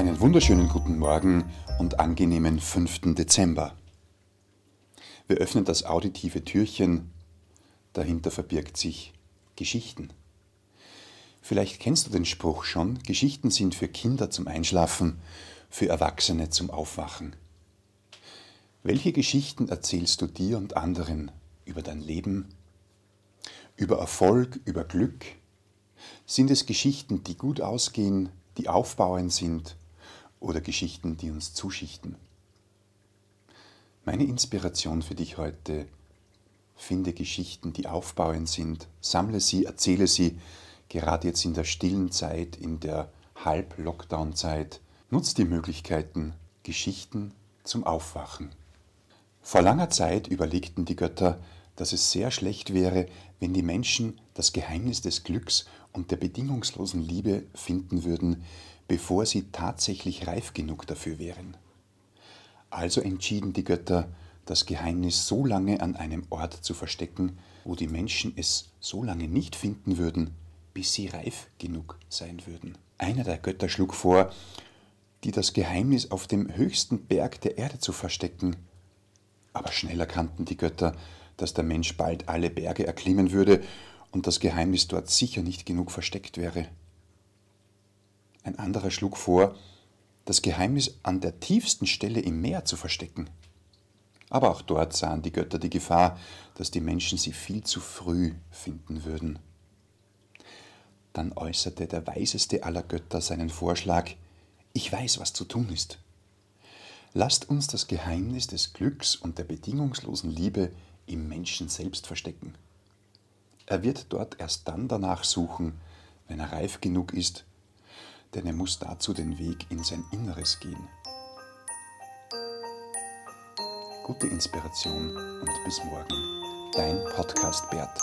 Einen wunderschönen guten Morgen und angenehmen 5. Dezember. Wir öffnen das auditive Türchen, dahinter verbirgt sich Geschichten. Vielleicht kennst du den Spruch schon, Geschichten sind für Kinder zum Einschlafen, für Erwachsene zum Aufwachen. Welche Geschichten erzählst du dir und anderen über dein Leben, über Erfolg, über Glück? Sind es Geschichten, die gut ausgehen, die aufbauend sind oder Geschichten, die uns zuschichten? Meine Inspiration für dich heute, finde Geschichten, die aufbauend sind, sammle sie, erzähle sie, gerade jetzt in der stillen Zeit, in der Halb-Lockdown-Zeit, nutzt die Möglichkeiten, Geschichten zum Aufwachen. Vor langer Zeit überlegten die Götter, dass es sehr schlecht wäre, wenn die Menschen das Geheimnis des Glücks und der bedingungslosen Liebe finden würden, bevor sie tatsächlich reif genug dafür wären. Also entschieden die Götter, das Geheimnis so lange an einem Ort zu verstecken, wo die Menschen es so lange nicht finden würden, bis sie reif genug sein würden. Einer der Götter schlug vor, die das Geheimnis auf dem höchsten Berg der Erde zu verstecken. Aber schnell erkannten die Götter, dass der Mensch bald alle Berge erklimmen würde und das Geheimnis dort sicher nicht genug versteckt wäre. Ein anderer schlug vor, das Geheimnis an der tiefsten Stelle im Meer zu verstecken. Aber auch dort sahen die Götter die Gefahr, dass die Menschen sie viel zu früh finden würden. Dann äußerte der weiseste aller Götter seinen Vorschlag, ich weiß, was zu tun ist. Lasst uns das Geheimnis des Glücks und der bedingungslosen Liebe im Menschen selbst verstecken. Er wird dort erst dann danach suchen, wenn er reif genug ist, denn er muss dazu den Weg in sein Inneres gehen. Gute Inspiration und bis morgen. Dein Podcast Bert.